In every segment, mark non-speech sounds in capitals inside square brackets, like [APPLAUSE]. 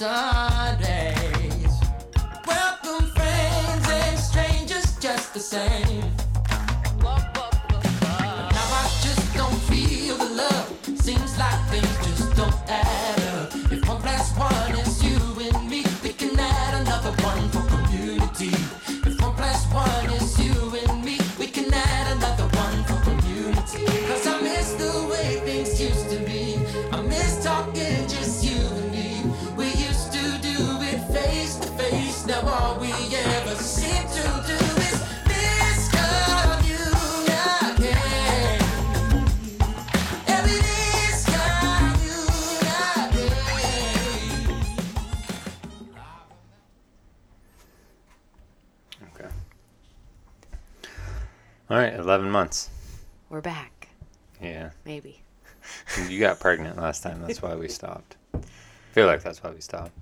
house You got pregnant last time. That's why we [LAUGHS] stopped. I feel like that's why we stopped.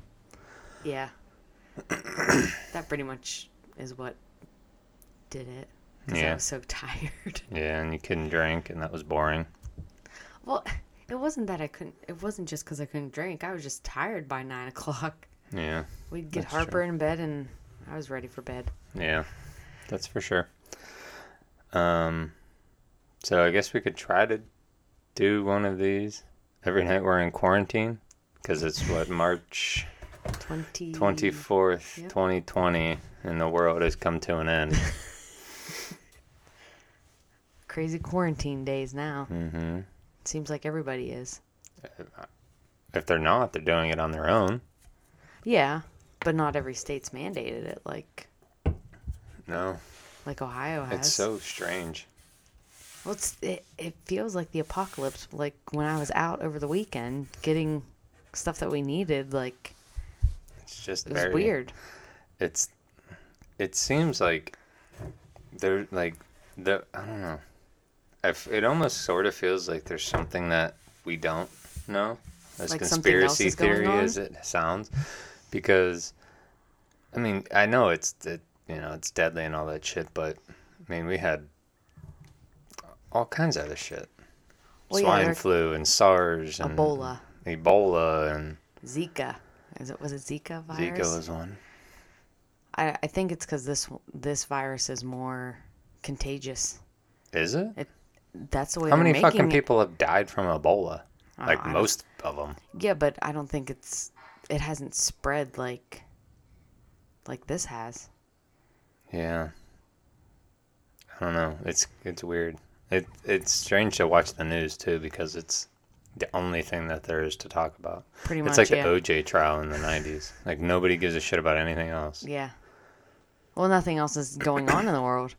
Yeah. [COUGHS] that pretty much is what did it. 'cause I was so [LAUGHS] tired. Yeah, and you couldn't drink, and that was boring. Well, [SIGHS] it wasn't that I couldn't. It wasn't just because I couldn't drink. I was just tired by nine [LAUGHS] o'clock. Yeah. We'd get Harper true. in bed, and I was ready for bed. Yeah. That's for sure. Um, so I guess we could try to do one of these every night we're in quarantine because it's what March Twenty. 24th, Yep. 2020, and the world has come to an end. [LAUGHS] Crazy quarantine days now. hmm Seems like everybody is. If they're not, they're doing it on their own. Yeah, but not every state's mandated it like No, like Ohio has. it's so strange. Well, it's, it, it feels like the apocalypse. Like when I was out over the weekend getting stuff that we needed, like It's just it very weird. It's it seems like they're like the I don't know. If it almost sort of feels like there's something that we don't know. As Like conspiracy theory as it sounds, because I mean I know it's it, you know it's deadly and all that shit, but I mean we had all kinds of other shit. Well, Swine there- flu and SARS and Ebola, Ebola and Zika. Is it was it Zika virus? Zika was one. I I think it's because this this virus is more contagious. Is it? That's the way. How many fucking it. people have died from Ebola? Oh, Like I most of them. Yeah, but I don't think it's it hasn't spread like like this has. Yeah. I don't know. It's it's weird. It it's strange to watch the news too because it's the only thing that there is to talk about. Pretty It's much. like yeah. the OJ trial in the '90s. Like nobody gives a shit about anything else. Yeah. Well, nothing else is going on in the world.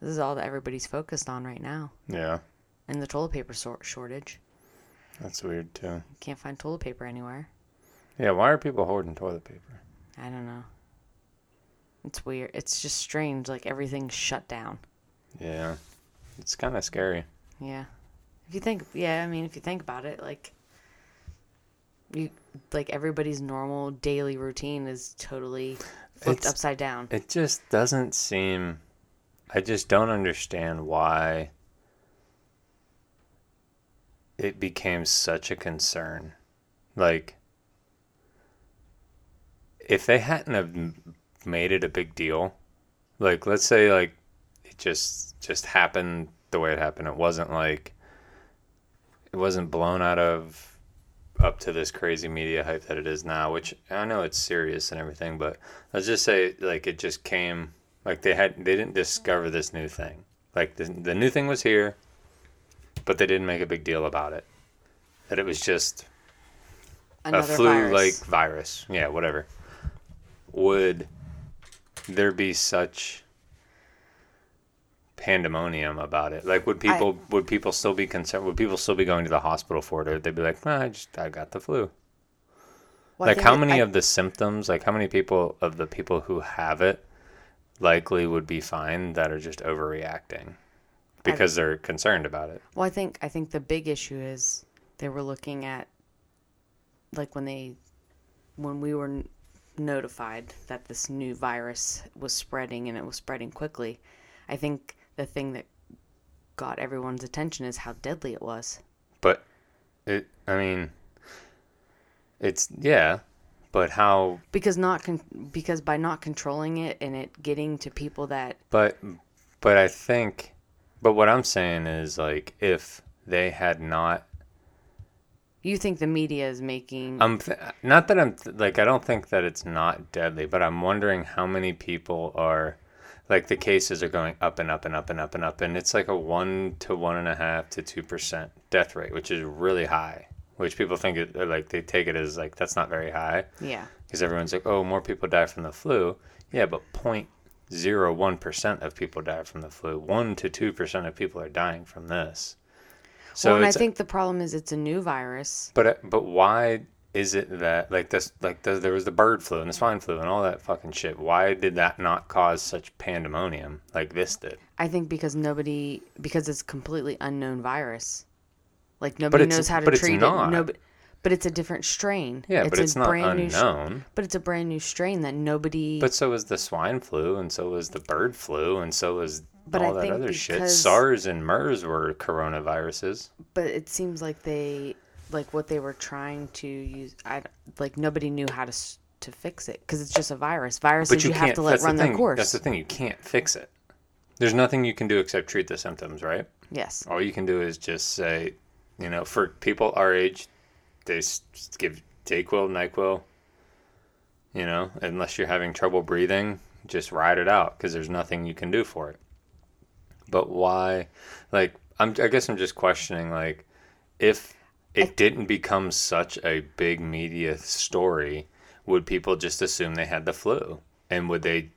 This is all that everybody's focused on right now. Yeah, And the toilet paper sor- shortage. that's weird too. Can't find toilet paper anywhere. Yeah, why are people hoarding toilet paper? I don't know. It's weird. It's just strange. Like everything's shut down. Yeah, it's kind of scary. Yeah. If you think, yeah, I mean, if you think about it, like, you, like everybody's normal daily routine is totally flipped It's- upside down. It just doesn't seem. I just don't understand why it became such a concern. Like, if they hadn't have made it a big deal, like let's say like it just just happened the way it happened. It wasn't like it wasn't blown out of up to this crazy media hype that it is now, which I know it's serious and everything, but let's just say like it just came like they had they didn't discover this new thing. Like the the new thing was here, but they didn't make a big deal about it. That it was just Another a flu virus. like virus. Yeah, whatever. Would there be such pandemonium about it? Like would people would people still be concerned would people still be going to the hospital for it or would be like, "Nah, I just I got the flu. Well, like how many I- of the symptoms, like how many people of the people who have it likely would be fine that are just overreacting because they're concerned about it. Well, I think I think the big issue is they were looking at like when they when we were notified that this new virus was spreading and it was spreading quickly. I think the thing that got everyone's attention is how deadly it was. But it I mean It's yeah, but how? because not con- because by not controlling it and it getting to people that But but I think, but what I'm saying is like if they had not you think the media is making I'm th- not that I'm th- like I don't think that it's not deadly, but I'm wondering how many people are like the cases are going up and up and up and up and up, and it's like a one to one and a half to two percent death rate, which is really high. Which people think it like they take it as like that's not very high yeah because everyone's like, oh, more people die from the flu. Yeah, but point zero one percent of people die from the flu. One to two percent of people are dying from this. So well, and I think the problem is it's a new virus. but uh, but why is it that like this like the, there was the bird flu and the swine flu and all that fucking shit? Why did that not cause such pandemonium like this did? I think because nobody because it's completely unknown virus. Like nobody knows how to but it's treat not. it. Nobody, but it's a different strain. Yeah, but it's a not unknown. but it's a brand new strain that nobody. But so was the swine flu, and so was the bird flu, and so was But all I that other shit. SARS and MERS were coronaviruses. but it seems like they like what they were trying to use. I like nobody knew how to to fix it because it's just a virus. Viruses you, you, have to let run the their course. That's the thing. You can't fix it. There's nothing you can do except treat the symptoms, right? yes. All you can do is just say, you know, for people our age, they just give Dayquil, Nyquil. You know, unless you're having trouble breathing, just ride it out because there's nothing you can do for it. But why? Like, I'm. I guess I'm just questioning, like, if it didn't become such a big media story, would people just assume they had the flu, and would they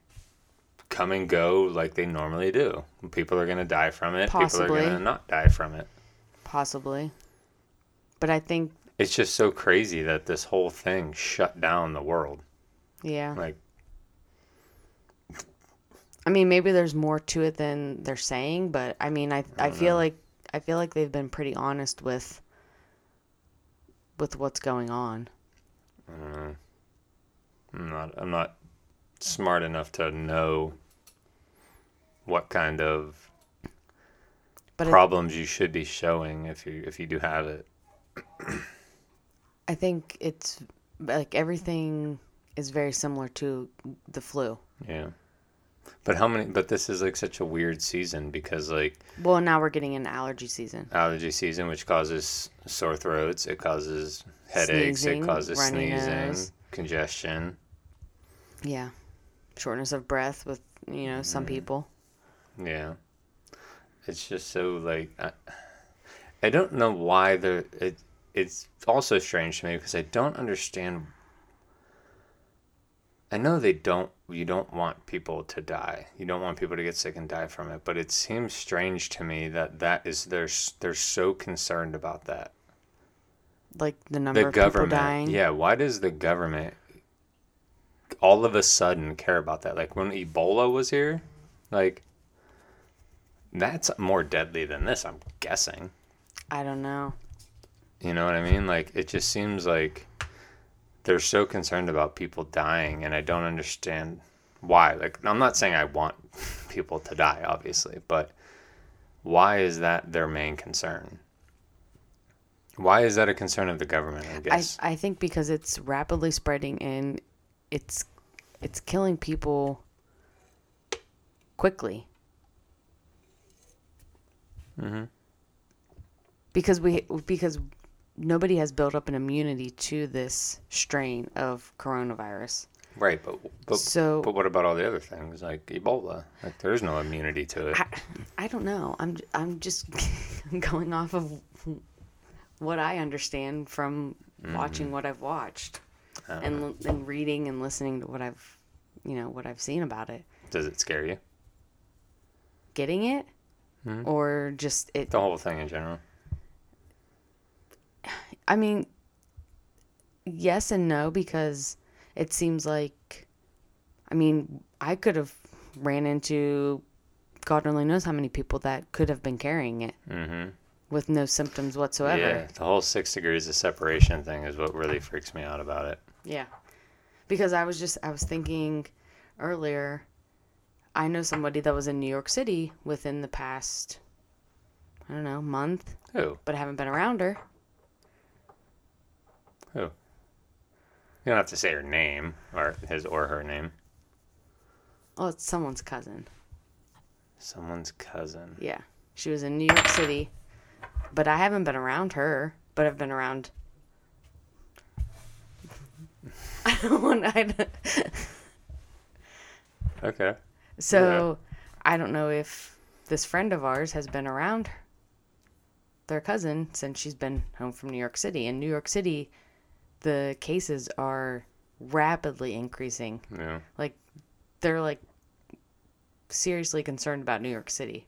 come and go like they normally do? People are gonna die from it. Possibly. People are gonna not die from it. Possibly. But I think It's just so crazy that this whole thing shut down the world. yeah. Like, I mean, maybe there's more to it than they're saying, but I mean, I I feel like I feel like they've been pretty honest with with what's going on. Mm. I'm not. I'm not smart enough to know what kind of But it, problems you should be showing if you if you do have it. I think it's like everything is very similar to the flu. Yeah. But how many? But this is like such a weird season because like Well, now we're getting into allergy season. allergy season, which causes sore throats, it causes headaches, Sneezing, it causes sneezing, nose. congestion. Yeah. Shortness of breath with, you know, some mm-hmm. people. Yeah. It's just so like I, I don't know why the it it's also strange to me because I don't understand I know they don't you don't want people to die. You don't want people to get sick and die from it, but it seems strange to me that that is they're they're so concerned about that. Like the number The of people government. dying. Yeah, why does the government all of a sudden care about that? Like when Ebola was here, like that's more deadly than this, I'm guessing. I don't know. You know what I mean? Like it just seems like they're so concerned about people dying and I don't understand why. Like I'm not saying I want [LAUGHS] people to die obviously, but why is that their main concern? Why is that a concern of the government, I I, guess? I think because it's rapidly spreading and it's it's killing people quickly. Mm-hmm. Because we because nobody has built up an immunity to this strain of coronavirus. Right, but but, So- but what about all the other things like Ebola? Like there's no immunity to it. I, I don't know. I'm I'm just [LAUGHS] going off of what I understand from watching what I've watched Uh, and and reading and listening to what I've you know what I've seen about it. Does it scare you? Getting it or just it The whole thing in general. I mean yes and no because it seems like I mean, I could have ran into God only knows how many people that could have been carrying it Mm-hmm. with no symptoms whatsoever. Yeah, the whole six degrees of separation thing is what really freaks me out about it. Yeah. Because I was just I was thinking earlier I know somebody that was in New York City within the past I don't know, month, Who? but I haven't been around her. Who? You don't have to say her name or his or her name. Oh, it's someone's cousin. Someone's cousin. Yeah. She was in New York City. But I haven't been around her, but I've been around. [LAUGHS] I don't want. Okay. so I don't know if this friend of ours has been around their cousin since she's been home from New York City. In New York City, the cases are rapidly increasing. Yeah. Like they're like seriously concerned about New York City.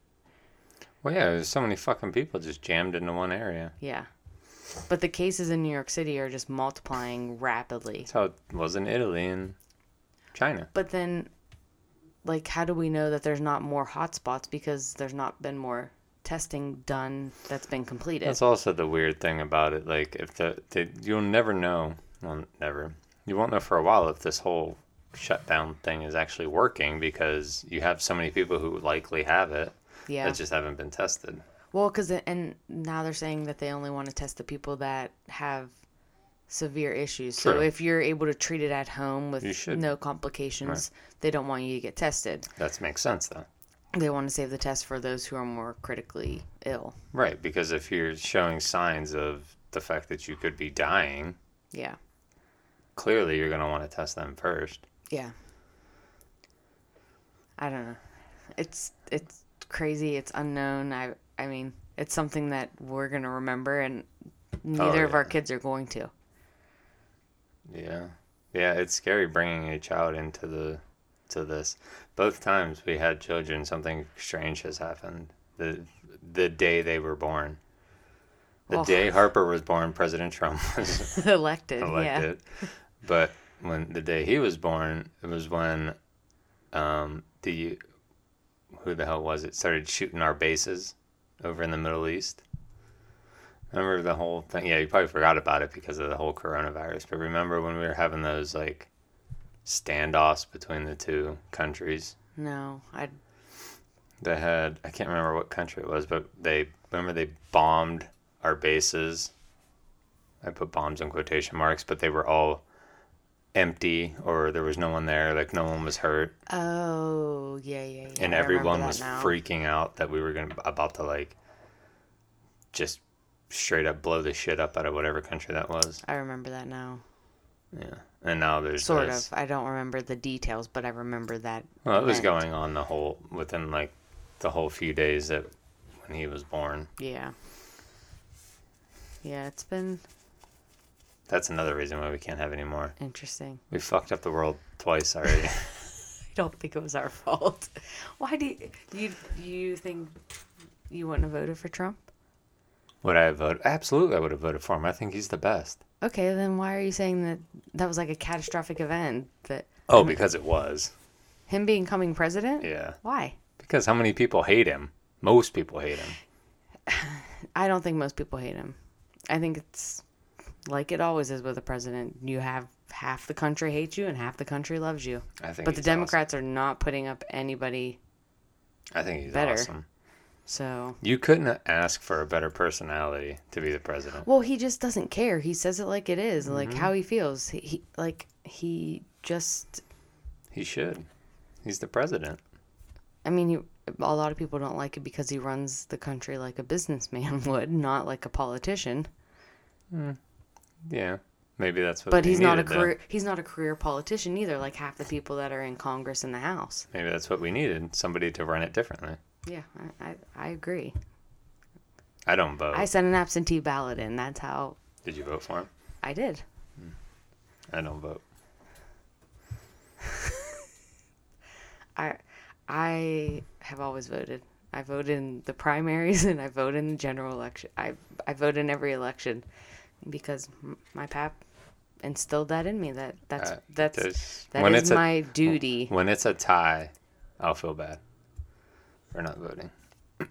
Well, yeah. There's so many fucking people just jammed into one area. Yeah. But the cases in New York City are just multiplying rapidly. That's how it was in Italy and China. But then, like, how do we know that there's not more hotspots because there's not been more testing done that's been completed? That's also the weird thing about it. Like, if the, you'll never know. Well, never. You won't know for a while if this whole shutdown thing is actually working because you have so many people who likely have it yeah. that just haven't been tested. Well, because and now they're saying that they only want to test the people that have severe issues. So if you're able to treat it at home with no complications, they don't want you to get tested. That makes sense though. They want to save the test for those who are more critically ill. Right, because if you're showing signs of the fact that you could be dying, Yeah. clearly you're going to want to test them first. Yeah. I don't know. It's it's crazy. It's unknown. I I mean, it's something that we're gonna remember, and oh, neither of our kids are going to. Yeah. Yeah, it's scary bringing a child into the to this. Both times we had children, something strange has happened. The the day they were born. The Oh. day [LAUGHS] Harper was born, President Trump [LAUGHS] was [LAUGHS] Elected. elected. But when the day he was born, it was when um, the who the hell was it started shooting our bases over in the Middle East. Remember the whole thing? Yeah, you probably forgot about it because of the whole coronavirus. But remember when we were having those like standoffs between the two countries? No, I. They had I can't remember what country it was, but they remember they bombed our bases. I put bombs in quotation marks, but they were all empty or there was no one there, like no one was hurt, Oh yeah yeah yeah. and I everyone was now. freaking out that we were going to about to like just straight up blow the shit up out of whatever country that was. I remember that now. Yeah. And now there's Sort this- of. I don't remember the details, but I remember that. Well, it was going on the whole within like the whole few days that when he was born. Yeah. Yeah, it's been That's another reason why we can't have any more. interesting. We fucked up the world twice already. [LAUGHS] I don't think it was our fault. Why do you you, you think you wouldn't have voted for Trump? would I have voted? Absolutely, I would have voted for him. I think he's the best. Okay, then why are you saying that that was like a catastrophic event? That Oh, because it was. him becoming president? Yeah. Why? Because how many people hate him? Most people hate him. [SIGHS] I don't think most people hate him. I think it's like it always is with a president. You have half the country hates you and half the country loves you. I think But the Democrats are not putting up anybody. I think he's better. awesome. So, You couldn't ask for a better personality to be the president. well, he just doesn't care. He says it like it is, Mm-hmm. like how he feels. He, he like he just He should. He's the president. I mean, he, a lot of people don't like it because he runs the country like a businessman [LAUGHS] would, not like a politician. Yeah. Maybe that's what But he's not a needed, though. career he's not a career politician either, like half the people that are in Congress and the House. Maybe that's what we needed. Somebody to run it differently. Yeah, I, I, I agree. I don't vote. I sent an absentee ballot in. That's how Did you vote for him? I did. I don't vote. [LAUGHS] I I have always voted. I vote in the primaries [LAUGHS] and I vote in the general election. I I vote in every election because m- my pap instilled that in me. That that's Uh, that's there's- that when is it's a- my duty. When it's a tie, I'll feel bad for not voting.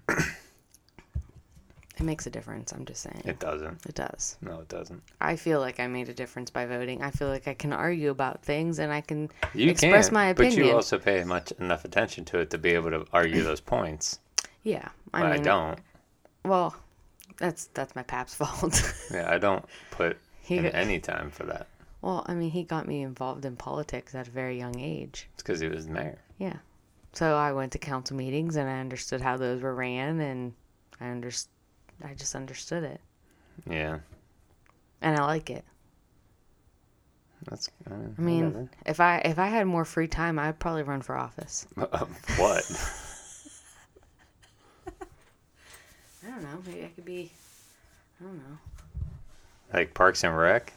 [CLEARS THROAT] It makes a difference. I'm just saying. It doesn't. It does. No, it doesn't. I feel like I made a difference by voting. I feel like I can argue about things and I can You express can, my opinion. but you also pay much enough attention to it to be able to argue those points. yeah, I But I, don't. Well, that's that's my pap's [LAUGHS] fault. Yeah, I don't put He any time for that. Well, I mean, he got me involved in politics at a very young age. It's because he was the mayor. Yeah. So I went to council meetings and I understood how those were ran and I underst- I just understood it. Yeah. And I like it. That's. I mean, I mean, if I if I had more free time, I'd probably run for office. [LAUGHS] Uh, uh, what? [LAUGHS] I don't know. Maybe I could be I don't know. like Parks and Rec?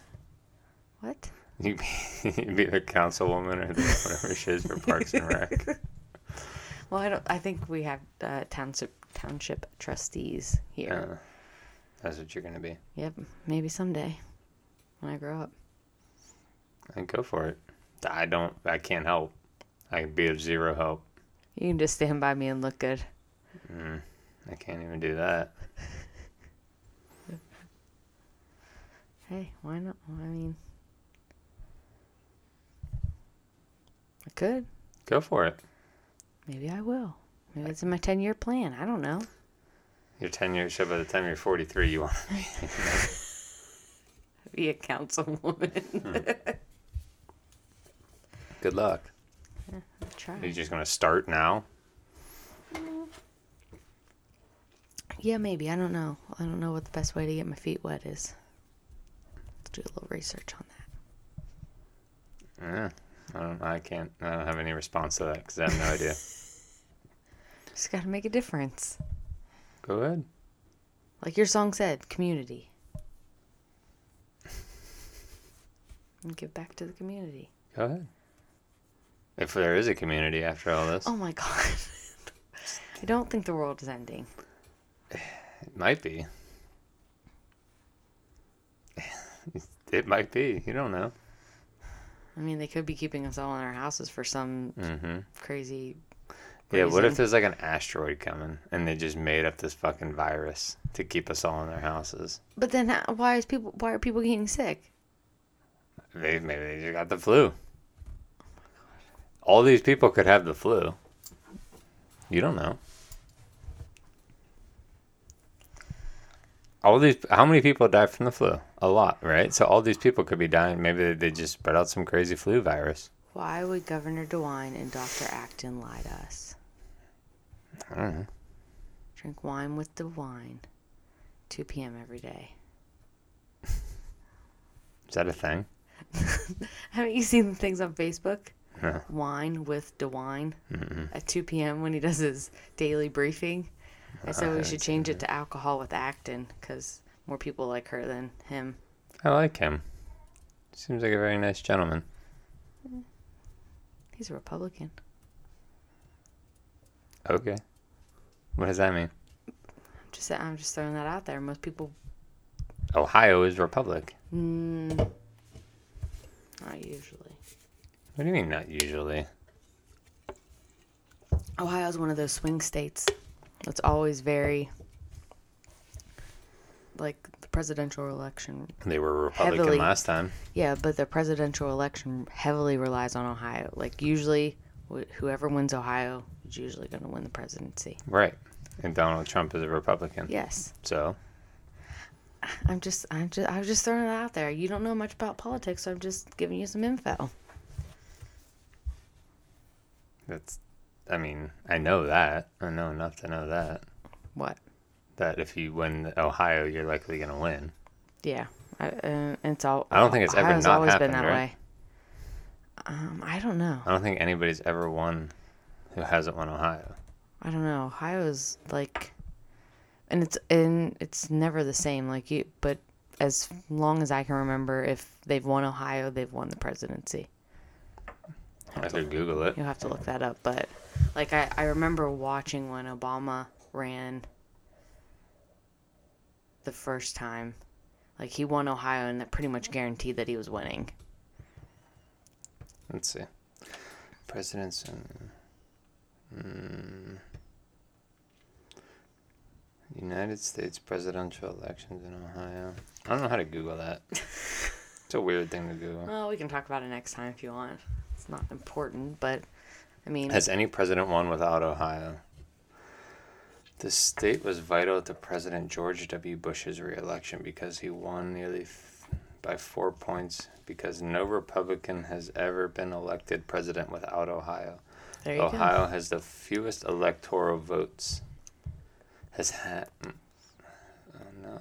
What? You [LAUGHS] be, you be the councilwoman or the, whatever she is for Parks and Rec. Well, I don't I think we have uh, township township trustees here. Uh, that's what you're gonna be. Yep, maybe someday when I grow up. And go for it. I don't. I can't help. I can be of zero help. You can just stand by me and look good. Mm, I can't even do that. [LAUGHS] Hey, why not? I mean, I could. Go for it. Maybe I will. Maybe it's in my 10 year plan. I don't know. You're 10 years so by the time you're 43, you want to be. A councilwoman. Hmm. Good luck. Try. Are you just going to start now? Mm-hmm. Yeah, maybe. I don't know. I don't know what the best way to get my feet wet is. Let's do a little research on that. Yeah. I don't. I can't. I don't have any response to that because I have no idea. [LAUGHS] Just got to make a difference. Go ahead. Like your song said, community. [LAUGHS] And give back to the community. Go ahead. If there is a community after all this, Oh my [LAUGHS] god. I don't think the world is ending. [SIGHS] it might be. It might be. You don't know. I mean, they could be keeping us all in our houses for some Mm-hmm. crazy. Yeah. What if there's like an asteroid coming and they just made up this fucking virus to keep us all in their houses? But then, how- why is people? Why are people getting sick? They maybe they just got the flu. All these people could have the flu. You don't know. All these, how many people died from the flu? A lot, right? So all these people could be dying. Maybe they, they just spread out some crazy flu virus. Why would Governor DeWine and Dr. Acton lie to us? I don't know. Drink wine with DeWine, 2 p.m. every day. [LAUGHS] Is that a thing? [LAUGHS] Haven't you seen the things on Facebook? No. Wine with DeWine Mm-mm. at 2 p.m. when he does his daily briefing. I said we should change it to alcohol with Acton because more people like her than him. I like him. Seems like a very nice gentleman. He's a Republican. Okay. What does that mean? Just I'm just throwing that out there. Most people, Ohio is Republic. mm, not usually. What do you mean not usually? Ohio's one of those swing states that's always very like the presidential election. They were Republican Heavily. last time. Yeah, but the presidential election heavily relies on Ohio. Like usually, wh- whoever wins Ohio is usually going to win the presidency. Right. And Donald Trump is a Republican. Yes, So, I'm just, I'm just, I was just throwing it out there. You don't know much about politics, so I'm just giving you some info. that's, I mean, I know that. I know enough to know that. What? That if you win Ohio, you're likely going to win. Yeah, I, uh, it's all. I don't think it's ever Ohio's not always been that right? way. Um, I don't know. I don't think anybody's ever won who hasn't won Ohio. I don't know. Ohio's like, and it's and it's never the same. Like you, but as long as I can remember, if they've won Ohio, they've won the presidency. I could Google it. You'll have to look that up. But like I, I remember watching when Obama ran the first time. Like he won Ohio, and that pretty much guaranteed that he was winning. Let's see. Presidents and. Mm, United States presidential elections in Ohio. I don't know how to Google that. [LAUGHS] it's a weird thing to Google. Well, we can talk about it next time if you want. It's not important, but I mean, Has any president won without Ohio? The state was vital to President George W. Bush's reelection because he won nearly by four points because no Republican has ever been elected president without Ohio. There you Ohio has the fewest electoral votes. Has had. mm, Oh, no.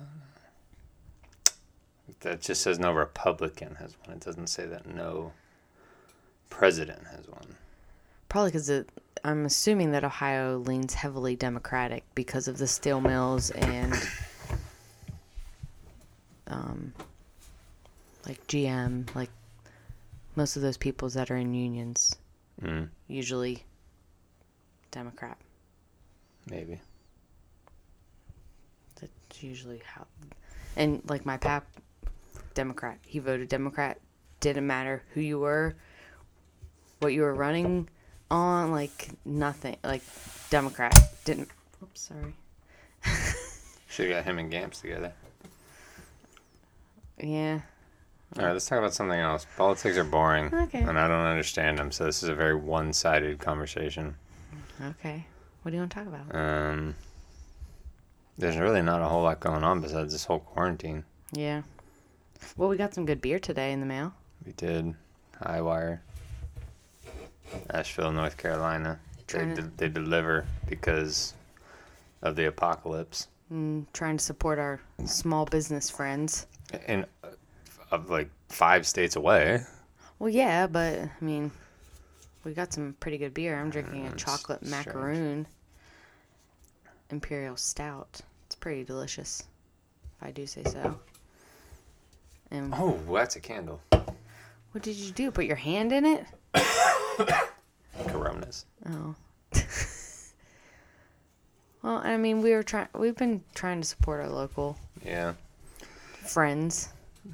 That just says no Republican has won. It doesn't say that no president has won. Probably because I'm assuming that Ohio leans heavily Democratic because of the steel mills and um, like GM, like most of those people that are in unions, Mm, usually Democrat. maybe. That's usually how. And like my pap, Democrat. He voted Democrat. Didn't matter who you were, what you were running on, like nothing. Like Democrat. Didn't. Oops, sorry. [LAUGHS] Should have got him and Gamps together. Yeah. All right, let's talk about something else. Politics are boring, Okay. and I don't understand them. So this is a very one-sided conversation. Okay. What do you want to talk about? Um, there's really not a whole lot going on besides this whole quarantine. Yeah. Well, we got some good beer today in the mail. We did Hi-Wire, Asheville, North Carolina. They, Trying de- they deliver because of the apocalypse. Mm, trying to support our small business friends. And uh, of like five states away. Well, yeah, but I mean, we got some pretty good beer. I'm drinking a it's chocolate macaroon imperial stout. It's pretty delicious, if I do say so. And Oh, that's a candle. what did you do? Put your hand in it? [COUGHS] [COUGHS] Coronas. Oh. [LAUGHS] well, I mean, we were trying. We've been trying to support our local Yeah, friends. I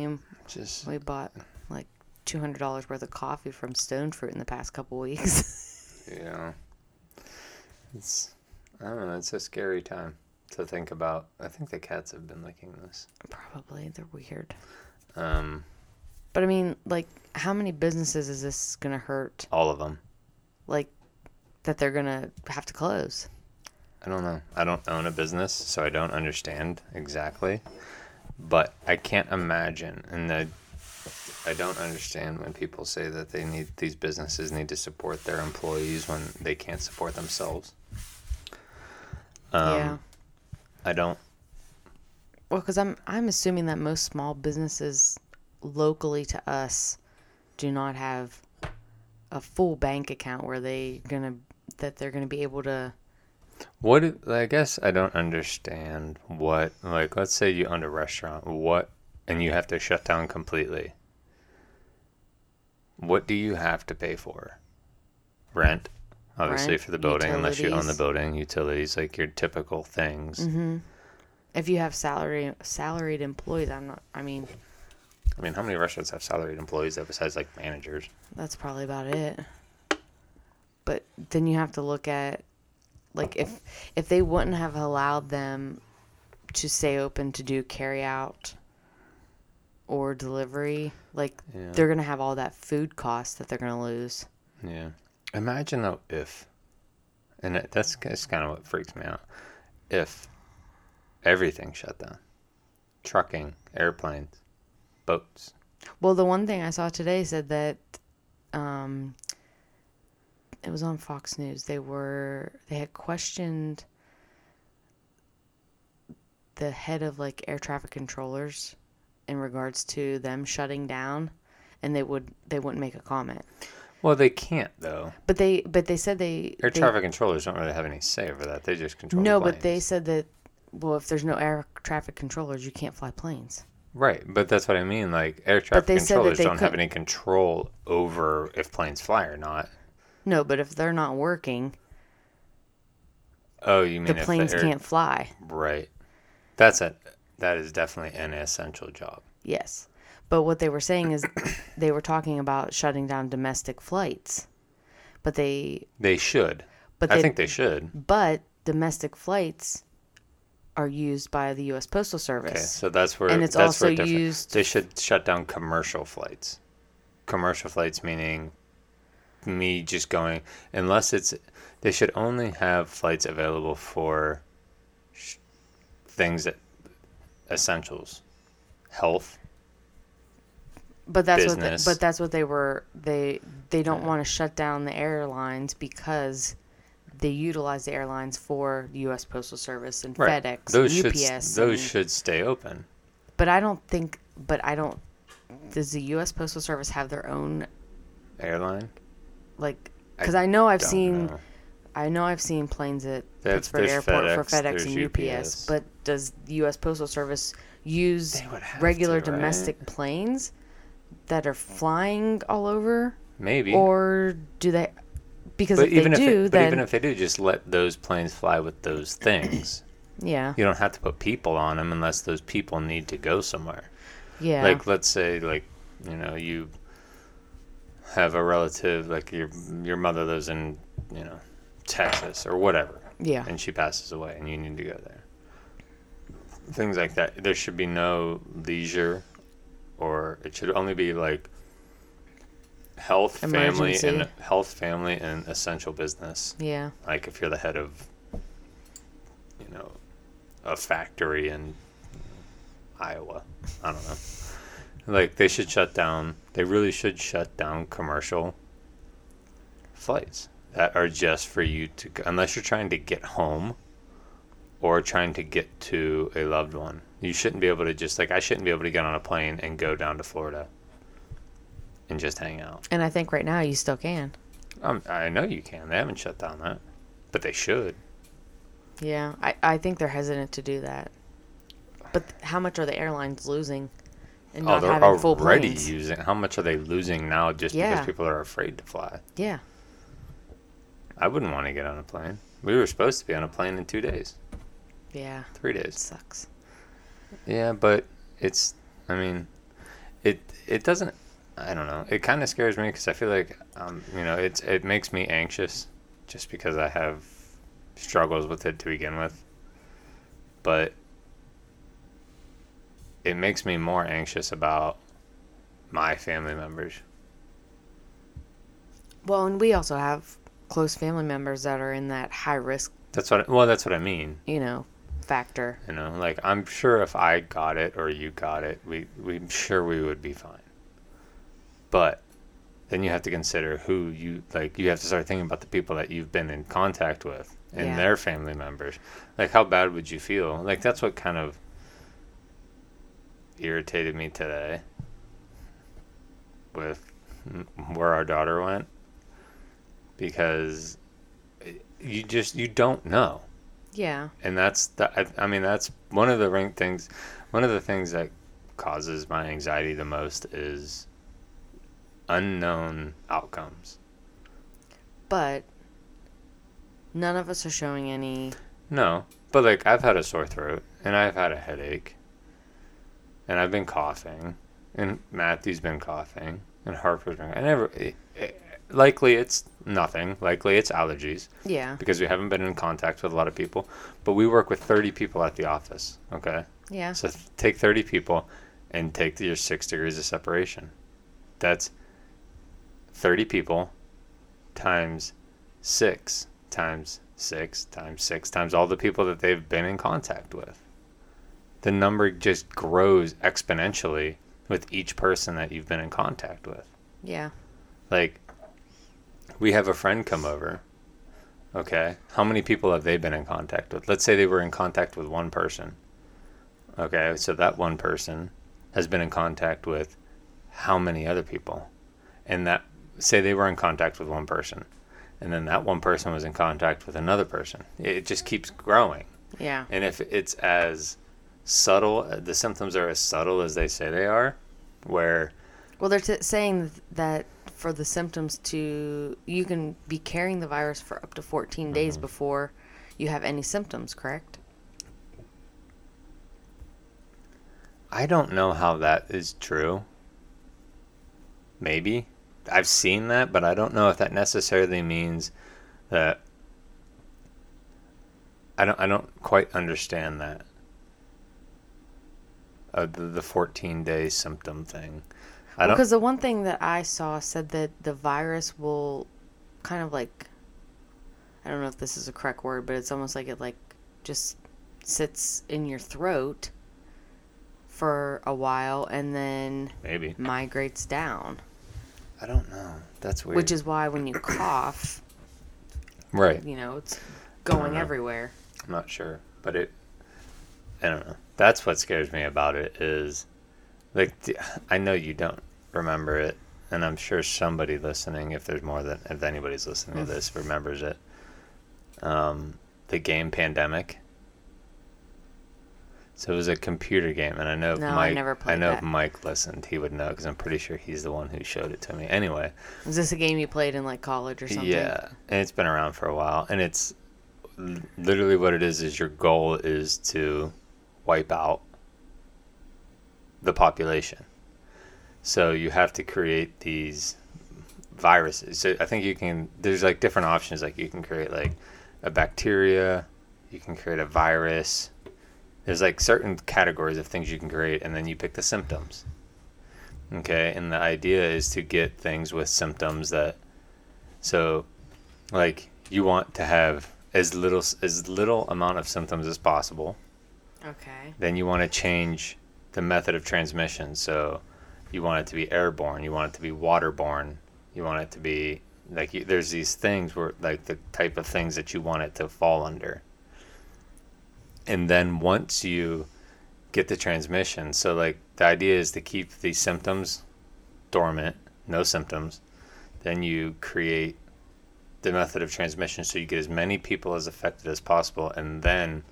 mean, just we bought like two hundred dollars worth of coffee from Stone Fruit in the past couple weeks. [LAUGHS] yeah. It's I don't know. It's a scary time to think about. I think the cats have been licking this. Probably they're weird. Um, But I mean, like, how many businesses is this gonna hurt? all of them. Like, that they're gonna have to close. I don't know. I don't own a business, so I don't understand exactly. But I can't imagine, and I, I don't understand when people say that they need these businesses need to support their employees when they can't support themselves. Um, yeah. I don't. Well, because I'm I'm assuming that most small businesses locally to us do not have a full bank account where they gonna that they're gonna be able to. What I guess I don't understand what like let's say you own a restaurant, what and you have to shut down completely. What do you have to pay for? Rent, obviously Rent, for the building, unless you own the building, utilities, like your typical things. Mm-hmm. If you have salary salaried employees, I'm not. I mean, I mean, how many restaurants have salaried employees that besides like managers? that's probably about it. But then you have to look at, like, if if they wouldn't have allowed them to stay open to do carry out or delivery, like Yeah. they're gonna have all that food cost that they're gonna lose. Yeah. Imagine though if, and it, that's that's kind of what freaks me out. If everything shut down, trucking, airplanes, boats. Well, the one thing I saw today said that um, it was on Fox News. They were they had questioned the head of like air traffic controllers in regards to them shutting down, and they would they wouldn't make a comment. Well, they can't though. But they but they said they Air they- traffic controllers don't really have any say over that. They just control. No, but they said that well, if there's no air traffic controllers, you can't fly planes. Right. But that's what I mean. Like air traffic they said that controllers they don't have couldn't- any control over if planes fly or not. No, but if they're not working, Oh, you mean the if planes air- can't fly. Right. That's a that is definitely an essential job. Yes. But what they were saying is [COUGHS] they were talking about shutting down domestic flights. But they They should. but I they think they should. but domestic flights are used by the US Postal Service. Okay, so that's where And it's that's also different- used- They should shut down commercial flights. Commercial flights meaning me just going unless it's they should only have flights available for sh- things that essentials, health, But that's what. They, but that's what they were. They they don't want to shut down the airlines because they utilize the airlines for the U.S. Postal Service and Right. FedEx, those and should UPS. those and- should stay open. But I don't think. But I don't. Does the U.S. Postal Service have their own Airline. like? Because I, know I've Don't seen. know. I know I've seen planes at Pittsburgh there's Airport for FedEx, FedEx and there's UPS. UPS. But does the U.S. Postal Service use They would have regular to, right? domestic planes that are flying all over, Maybe. or do they? Because but if even they if do, it, but then even if they do, just let those planes fly with those [CLEARS THROAT] things. yeah, you don't have to put people on them unless those people need to go somewhere. yeah, Like let's say like you know you have a relative like your your mother lives in you know Texas or whatever yeah, and she passes away and you need to go there. Things like that. There should be no leisure or it should only be like health, family and health, family and essential business. yeah, Like if you're the head of you know a factory in Iowa. I don't know. Like they should shut down they really should shut down commercial flights that are just for you to unless you're trying to get home or trying to get to a loved one. You shouldn't be able to just like I shouldn't be able to get on a plane and go down to Florida just hang out. and I think right now you still can. Um, I know you can. They haven't shut down that, but they should. Yeah, I I think they're hesitant to do that. But how much are the airlines losing? And Oh, not they're having full already planes? using. How much are they losing now just Yeah. because people are afraid to fly? Yeah, I wouldn't want to get on a plane. We were supposed to be on a plane in two days, yeah, three days. sucks. Yeah, but it's. I mean, it it doesn't. I don't know. It kind of scares me because I feel like um, you know it's it makes me anxious just because I have struggles with it to begin with. But it makes me more anxious about my family members. Well, and we also have close family members that are in that high risk, That's what. Well, that's what I mean. you know, factor. You know, like I'm sure if I got it or you got it, we we sure we would be fine. But then you have to consider who you like. You have to start thinking about the people that you've been in contact with and Yeah. their family members. Like, how bad would you feel? Like, that's what kind of irritated me today with where our daughter went because you just you don't know Yeah, and that's the I, I mean that's one of the things one of the things that causes my anxiety the most is unknown outcomes but none of us are showing any. no but like i've had a sore throat and i've had a headache and i've been coughing and matthew's been coughing and harper's been i never it, it, likely it's nothing likely it's allergies Yeah, because we haven't been in contact with a lot of people but we work with 30 people at the office okay yeah, So take 30 people and take your six degrees of separation. That's 30 people times six times six times six times all the people that they've been in contact with. The number just grows exponentially with each person that you've been in contact with. yeah, Like, we have a friend come over. Okay. How many people have they been in contact with? Let's say they were in contact with one person. Okay. So that one person has been in contact with how many other people? And that, say they were in contact with one person. And then that one person was in contact with another person. It just keeps growing. yeah, And if it's as subtle, the symptoms are as subtle as they say they are, where Well, they're t- saying that for the symptoms to, you can be carrying the virus for up to 14 Mm-hmm. days before you have any symptoms, correct? I don't know how that is true. Maybe. I've seen that, but I don't know if that necessarily means that I don't I don't quite understand that. Uh, the, the 14 day symptom thing. I don't Because the one thing that I saw said that the virus will kind of like, I don't know if this is a correct word, but it's almost like it like just sits in your throat for a while and then Maybe. migrates down. I don't know. That's weird. Which is why when you cough, right. you know, it's going everywhere. I'm not sure, but it. I don't know. That's what scares me about it is, like, I know you don't remember it, and I'm sure somebody listening, if there's more than if anybody's listening to this, remembers it. Um, the game Pandemic. So it was a computer game, and I know if No, I Mike. never played know that. if Mike listened, he would know because I'm pretty sure he's the one who showed it to me. Anyway, Was this a game you played in like college or something? yeah, and it's been around for a while, and it's literally what it is. Is your goal is to wipe out the population. So you have to create these viruses. So I think you can. There's like different options. Like you can create like a bacteria, you can create a virus. There's like certain categories of things you can create, and then you pick the symptoms. Okay, and the idea is to get things with symptoms that so, like you want to have as little as little amount of symptoms as possible. Okay. Then you want to change the method of transmission. So, you want it to be airborne. You want it to be waterborne. You want it to be like you, there's these things where like the type of things that you want it to fall under. And then once you get the transmission, so like the idea is to keep these symptoms dormant, no symptoms. Then you create the method of transmission so you get as many people as affected as possible, and then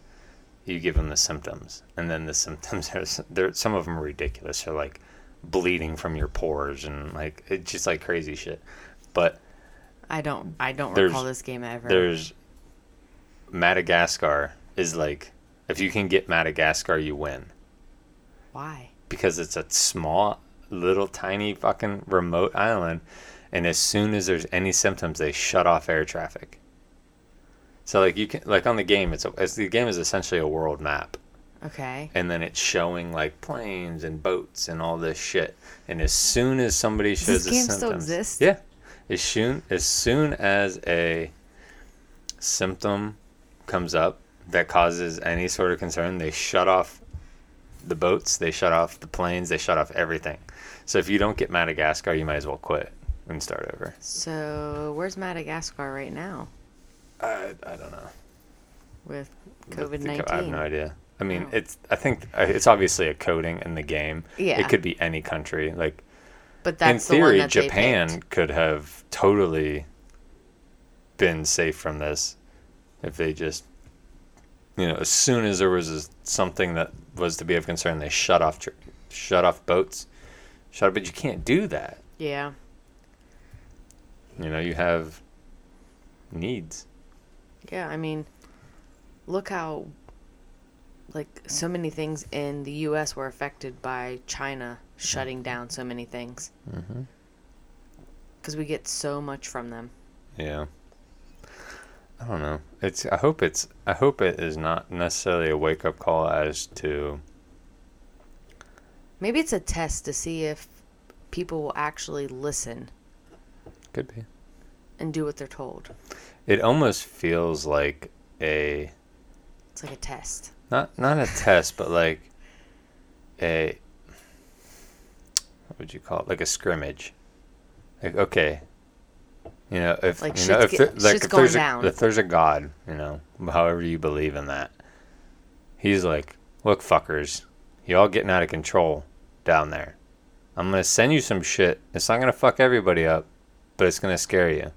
you give them the symptoms. And then the [LAUGHS] symptoms are they're some of them are ridiculous. They're like bleeding from your pores and like it's just like crazy shit. But I don't. I don't recall this game ever. there's Madagascar is like if you can get Madagascar, you win Why? because it's a small, little, tiny, fucking remote island, and as soon as there's any symptoms, they shut off air traffic. So like you can like on the game, it's, a, it's the game is essentially a world map, Okay. and then it's showing like planes and boats and all this shit. And as soon as somebody shows this the game symptoms, still exist? yeah, as soon as soon as a symptom comes up that causes any sort of concern, they shut off the boats, they shut off the planes, they shut off everything. So if you don't get Madagascar, you might as well quit and start over. So where's Madagascar right now I, I don't know. with COVID nineteen, I have no idea. I mean, Oh. it's. I think uh, it's obviously a coding in the game. Yeah. It could be any country. Like But that's in the one theory, that Japan could have totally been safe from this if they just, you know, as soon as there was a, something that was to be of concern, they shut off, tr- shut off boats, shut. But you can't do that. Yeah. You know, you have needs. Yeah. I mean, look how like so many things in the U.S. were affected by China shutting down so many things. Mm-hmm. Because we get so much from them. Yeah. I don't know. It's. I hope it's. I hope it is not necessarily a wake up call as to. Maybe it's a test to see if people will actually listen Could be. and do what they're told. It almost feels like a It's like a test. not not a test, but like a what would you call it? Like a scrimmage. Like okay, you know if Like you know if get- there, like if there's going a, if there's a God, you know, however you believe in that, he's like, look, fuckers, y'all getting out of control down there. I'm gonna send you some shit. It's not gonna fuck everybody up, but it's gonna scare you.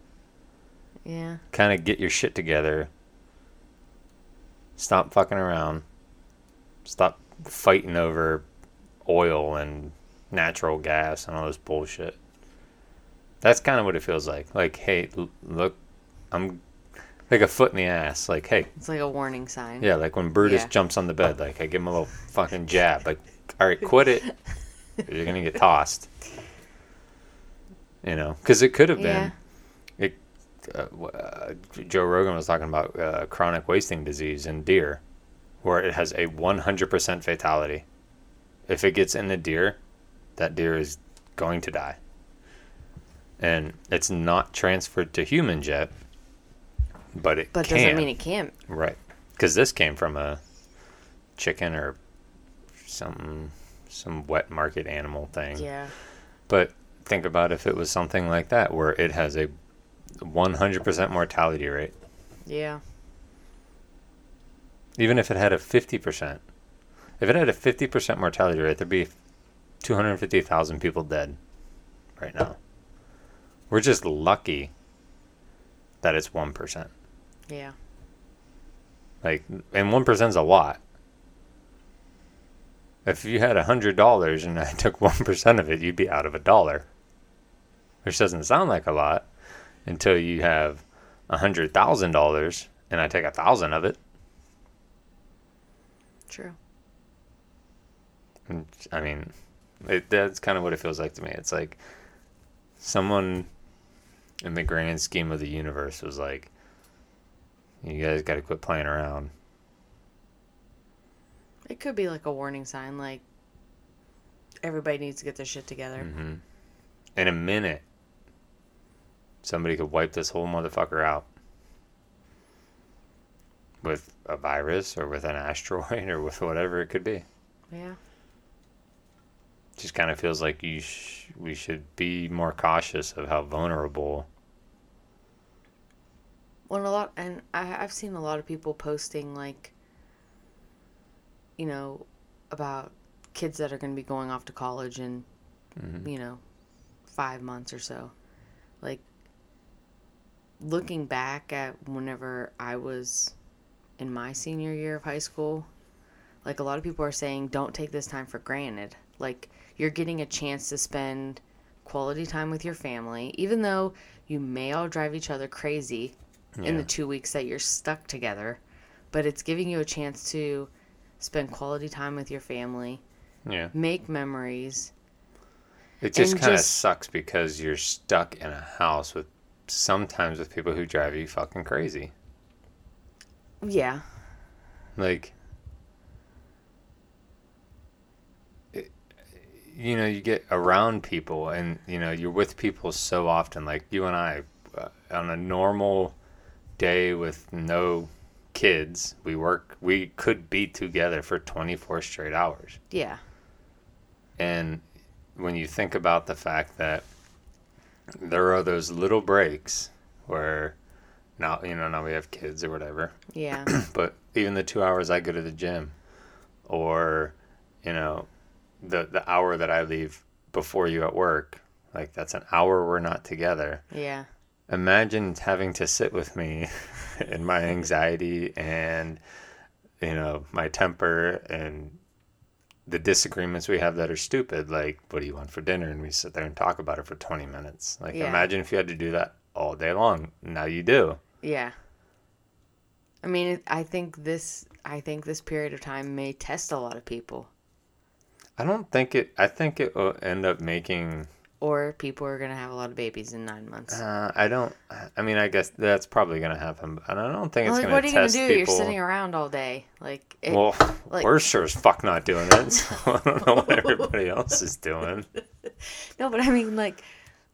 Yeah. kind of get your shit together. Stop fucking around. Stop fighting over oil and natural gas and all this bullshit. That's kind of what it feels like. Like, hey, l- look, I'm like a foot in the ass. Like, hey, It's like a warning sign. yeah, like when Brutus Yeah. jumps on the bed, like I give him a little fucking jab. Like, all right, quit it. [LAUGHS] You're gonna get tossed. You know, because it could have Yeah. been. It, uh, uh, Joe Rogan was talking about uh, chronic wasting disease in deer, where it has a 100% fatality. If it gets in the deer, that deer is going to die. And it's not transferred to humans yet, but it But can. doesn't mean it can't. Right. Because this came from a chicken or something some wet market animal thing. Yeah. But think about if it was something like that where it has a 100% mortality rate. Yeah. Even if it had a 50%. If it had a 50% mortality rate, there'd be 250,000 people dead right now. We're just lucky that it's 1%. Yeah. Like, and 1% is a lot. If you had $100 and I [LAUGHS] took 1% of it, you'd be out of a dollar. Which doesn't sound like a lot until you have $100,000 and I take a thousand of it. True. I mean, it, that's kind of what it feels like to me. It's like someone in the grand scheme of the universe was like, you guys got to quit playing around. It could be like a warning sign, like everybody needs to get their shit together. hmm In a minute, somebody could wipe this whole motherfucker out with a virus or with an [LAUGHS] asteroid or with whatever it could be. Yeah. Just kind of feels like you sh- we should be more cautious of how vulnerable. Well, a lot, and I, I've seen a lot of people posting like, you know, about kids that are going to be going off to college in, Mhm. you know, five months or so. Like, looking back at whenever I was in my senior year of high school, like a lot of people are saying, don't take this time for granted. Like, you're getting a chance to spend quality time with your family, even though you may all drive each other crazy in the two weeks that you're stuck together, but it's giving you a chance to spend quality time with your family, Yeah. make memories. It just kind of sucks because you're stuck in a house with sometimes with people who drive you fucking crazy. Yeah. Like, it, you know, you get around people and, you know, you're with people so often. Like you and I, uh, on a normal day with no kids, we work, we could be together for 24 straight hours. Yeah. And when you think about the fact that there are those little breaks where now, you know, now we have kids or whatever, Yeah. [CLEARS THROAT] but even the two hours I go to the gym or, you know, the, the hour that I leave before you at work, like that's an hour we're not together. yeah. Imagine having to sit with me [LAUGHS] and my anxiety and, you know, my temper and the disagreements we have that are stupid, like what do you want for dinner, and we sit there and talk about it for twenty minutes. Like Yeah. imagine if you had to do that all day long. Now you do. Yeah. I mean, I think this I think this period of time may test a lot of people I don't think it. I think it will end up making. Or people are going to have a lot of babies in 9 months. Uh, I don't. I mean, I guess that's probably gonna happen, and I don't think it's like gonna what are you going to test do? people. You're sitting around all day. Like it, well, like- we're sure as fuck not doing it. So [LAUGHS] I don't know what [LAUGHS] everybody else is doing. [LAUGHS] No, but I mean like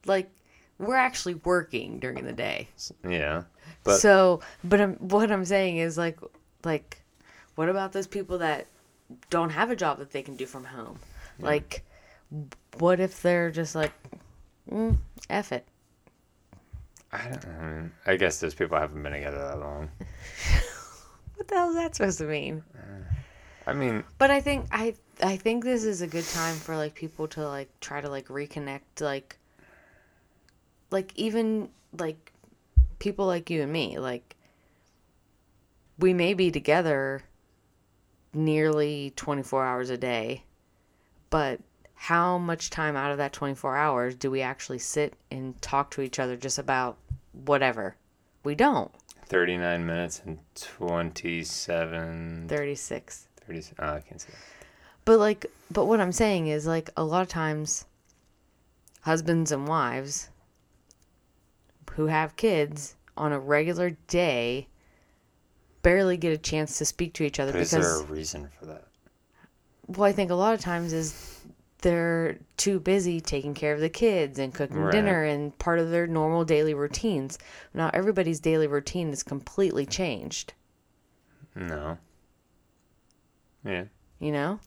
like we're actually working during the day. Yeah, but so, but I'm, what I'm saying is like, like, what about those people that don't have a job that they can do from home? Like, what if they're just like, mm, F it. I don't. I, mean, I guess those people haven't been together that long. [LAUGHS] What the hell is that supposed to mean? I mean, But I think I I think this is a good time for like people to like try to like reconnect like like even like people like you and me like we may be together nearly 24 hours a day but how much time out of that 24 hours do we actually sit and talk to each other just about whatever we don't 39 minutes and 27. 36 30. Oh, I can't see. But like, but what I'm saying is like a lot of times, husbands and wives who have kids on a regular day barely get a chance to speak to each other But is there a reason for that? well, I think a lot of times is they're too busy taking care of the kids and cooking Right. dinner and part of their normal daily routines. Now everybody's daily routine is completely changed, No. Yeah. you know?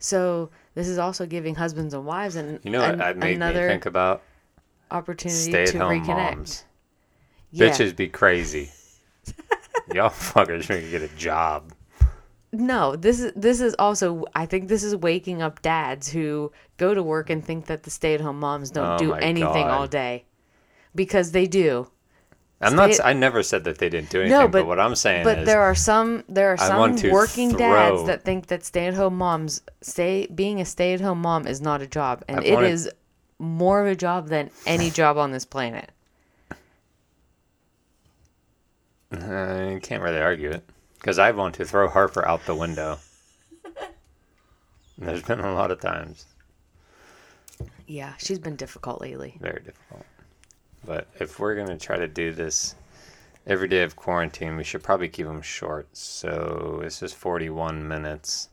So this is also giving husbands and wives and You know what an- made me another think about? opportunity Stay at to home reconnect. moms. Yeah. Bitches be crazy. [LAUGHS] Y'all fuckers need to get a job. No, this is this is also I think this is waking up dads who go to work and think that the stay-at-home moms don't Oh do anything God. all day. Because they do. I'm not. Stay- s- I never said that they didn't do anything. No, but, but what I'm saying But is, there are some there are some working throw- dads that think that stay-at-home moms stay being a stay-at-home mom is not a job and I've it wanted- is more of a job than any [LAUGHS] job on this planet. you can't really argue it because I want to throw Harper out the window. [LAUGHS] There's been a lot of times. Yeah, she's been difficult lately. Very difficult. But if we're gonna try to do this every day of quarantine, we should probably keep them short. So this is 41 minutes.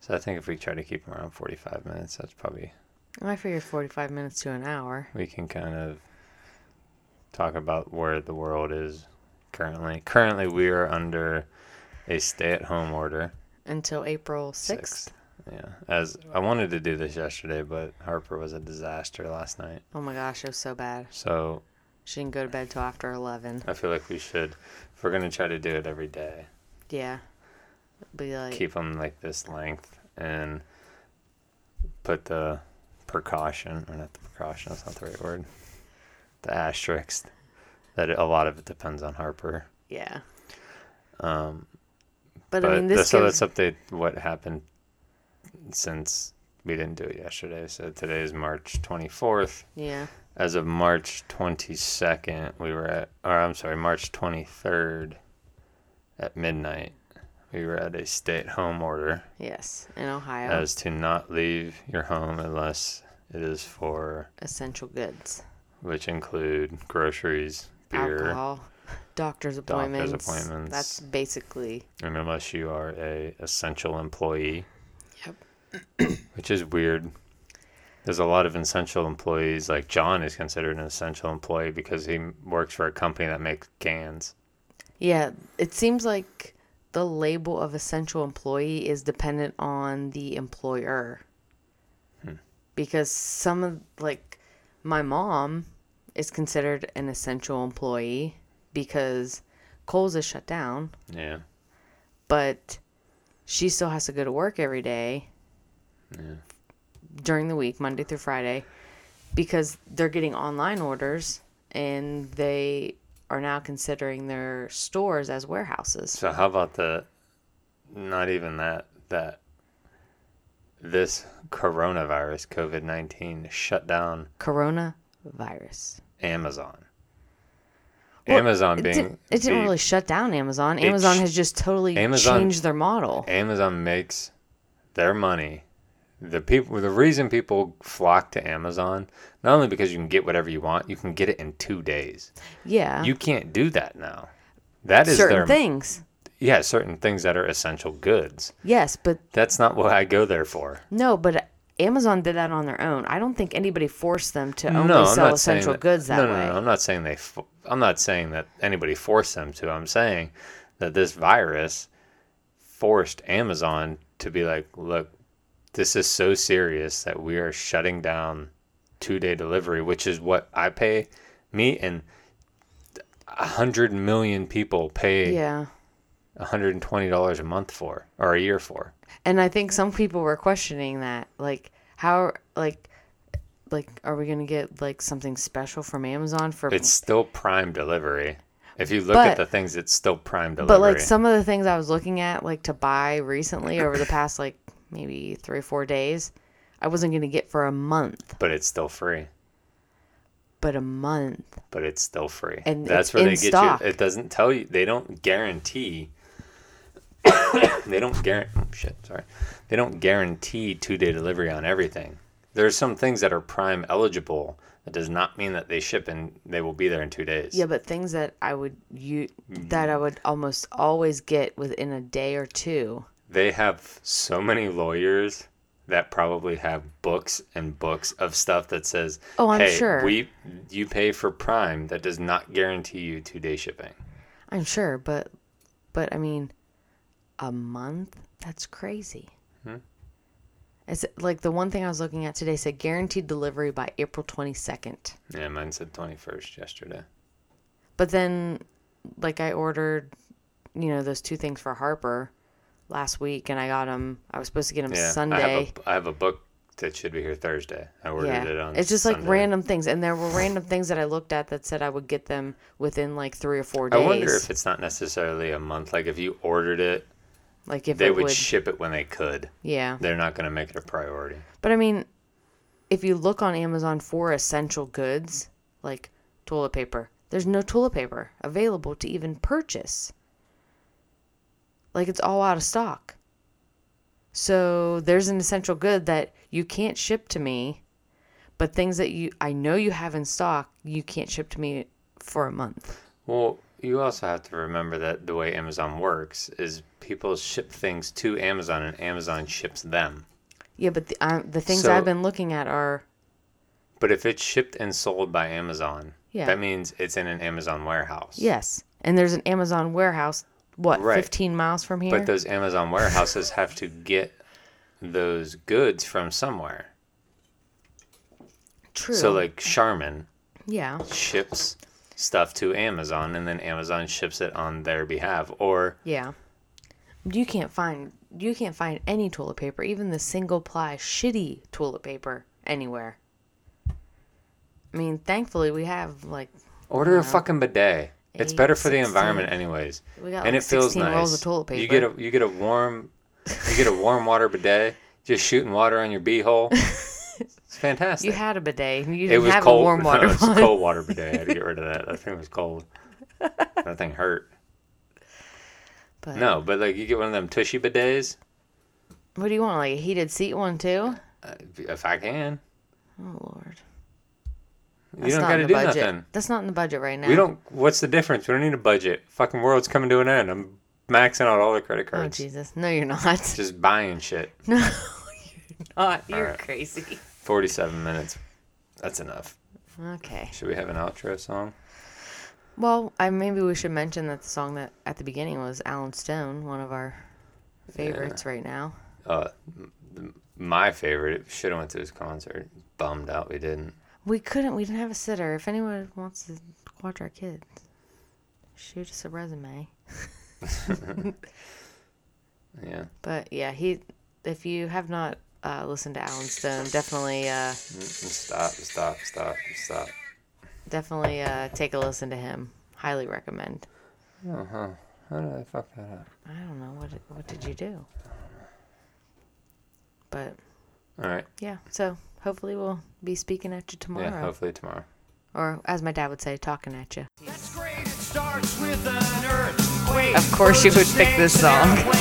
So I think if we try to keep them around 45 minutes, that's probably I figure 45 minutes to an hour. we can kind of talk about where the world is currently. Currently, we are under a stay-at-home order. Until April 6th. Sixth. Yeah, as I wanted to do this yesterday, but Harper was a disaster last night. Oh my gosh, it was so bad. So She didn't go to bed till after 11. I feel like we should, if we're gonna try to do it every day, Yeah. Be like, keep them like this length and put the precaution, or not the precaution, that's not the right word, the asterisk, that a lot of it depends on Harper. yeah. Um, But, but I mean, this so gives, let's update what happened since we didn't do it yesterday. So today is March 24th. yeah. As of March 22nd, we were at, or I'm sorry, March 23rd at midnight, we were at a stay at home order Yes, in Ohio. as to not leave your home unless it is for, essential goods. which include groceries, beer, Alcohol. Doctor's appointments. appointments. That's basically and unless you are a essential employee. Yep. which is weird. There's a lot of essential employees. Like John is considered an essential employee because he works for a company that makes cans. Yeah, it seems like the label of essential employee is dependent on the employer. Hmm. Because some of like my mom is considered an essential employee because Kohl's is shut down, Yeah. but she still has to go to work every day during the week, Monday through Friday, because they're getting online orders and they are now considering their stores as warehouses. So how about the not even that that this coronavirus COVID nineteen shut down Coronavirus. Amazon. Well, Amazon It being didn't, it didn't the- really shut down Amazon. Amazon sh- has just totally Amazon- changed their model. Amazon makes their money. The people, the reason people flock to Amazon, not only because you can get whatever you want, you can get it in two days. Yeah. You can't do that now. That is certain their things. yeah, certain things that are essential goods. Yes, but That's not what I go there for. no, but Amazon did that on their own. I don't think anybody forced them to only no, sell essential that, goods that no, no, way. No, I'm not saying they. I'm not saying that anybody forced them to. I'm saying that this virus forced Amazon to be like, look, this is so serious that we are shutting down two day delivery, which is what I pay. Me and a hundred million people pay Yeah. $120 a month for or a year for. And I think some people were questioning that. Like, how, like, like, are we going to get, like, something special from Amazon for. It's still prime delivery. If you look But- at the things, it's still prime delivery. But like some of the things I was looking at, like to buy recently over the past like maybe three or four days, I wasn't gonna get for a month. but it's still free. But a month. But it's still free. And that's where they get stock. you. It doesn't tell you. They don't guarantee. [COUGHS] they don't guarantee. Oh, shit. Sorry. They don't guarantee two day delivery on everything. There are some things that are prime eligible. That does not mean that they ship and they will be there in two days. Yeah, but things that I would you that I would almost always get within a day or two. They have so many lawyers that probably have books and books of stuff that says, Oh, I'm hey, sure. we you pay for Prime that does not guarantee you two day shipping." I'm sure, but but I mean, a month? That's crazy. Hmm? It's like the one thing I was looking at today said guaranteed delivery by April 22nd. Yeah, mine said 21st yesterday. But then, like, I ordered, you know, those two things for Harper last week, and I got them. I was supposed to get them Yeah, I have, a, I have a book that should be here Thursday. I ordered yeah, it on. it's just like Sunday. random things, and there were random things that I looked at that said I would get them within like three or four days. I wonder if it's not necessarily a month. Like if you ordered it, like if they would, would, ship it when they could. yeah. They're not going to make it a priority. But I mean, if you look on Amazon for essential goods like toilet paper, there's no toilet paper available to even purchase. Like it's all out of stock. So there's an essential good that you can't ship to me, but things that you I know you have in stock, you can't ship to me for a month. Well, you also have to remember that the way Amazon works is people ship things to Amazon and Amazon ships them. Yeah, but the, uh, the things So- I've been looking at are But if it's shipped and sold by Amazon, Yeah. that means it's in an Amazon warehouse. yes, and there's an Amazon warehouse. What, Right. 15 miles from here? But those Amazon warehouses have to get those goods from somewhere. True. So like Charmin yeah. ships stuff to Amazon and then Amazon ships it on their behalf or Yeah. You can't find you can't find any toilet paper, even the single ply shitty toilet paper anywhere. I mean, thankfully we have like order a fucking bidet. It's better for the environment anyways. We got, and like, it feels nice. rolls of toilet You get a you get a warm you get a warm water bidet, just shooting water on your beehole. [LAUGHS] It's fantastic. you had a bidet. You it was cold. [LAUGHS] a warm water no, it's one. cold water [LAUGHS] bidet. I had to get rid of that. That thing was cold. that thing hurt. But No, but like you get one of them tushy bidets. what do you want? Like a heated seat one too? Uh, if I can, Oh lord. you don't got to do budget. nothing. That's not in the budget right now. We don't. What's the difference? We don't need a budget. Fucking world's coming to an end. I'm maxing out all the credit cards. Oh. Jesus. No, you're not. Just buying shit. [LAUGHS] no, you're not. You're right. crazy. Forty-seven minutes. That's enough. Okay. Should we have an outro song? Well, I maybe we should mention that the song that at the beginning was Allen Stone, one of our favorites right now. Uh, my favorite. Should have went to his concert. Bummed out we didn't. We couldn't. We didn't have a sitter. If anyone wants to watch our kids, shoot us a resume. [LAUGHS] [LAUGHS] Yeah. But yeah, he. If you have not uh, listened to Allen Stone, definitely, uh, Stop. Stop. Stop. Stop. definitely uh, take a listen to him. Highly recommend. Uh huh. How did I fuck that up? I don't know what. did- What did you do? But All right. yeah, so hopefully we'll be speaking at you tomorrow, Yeah. Hopefully tomorrow. or as my dad would say, talking at you. That's great. It starts with an earthquake. Of course you would pick this stay to their song.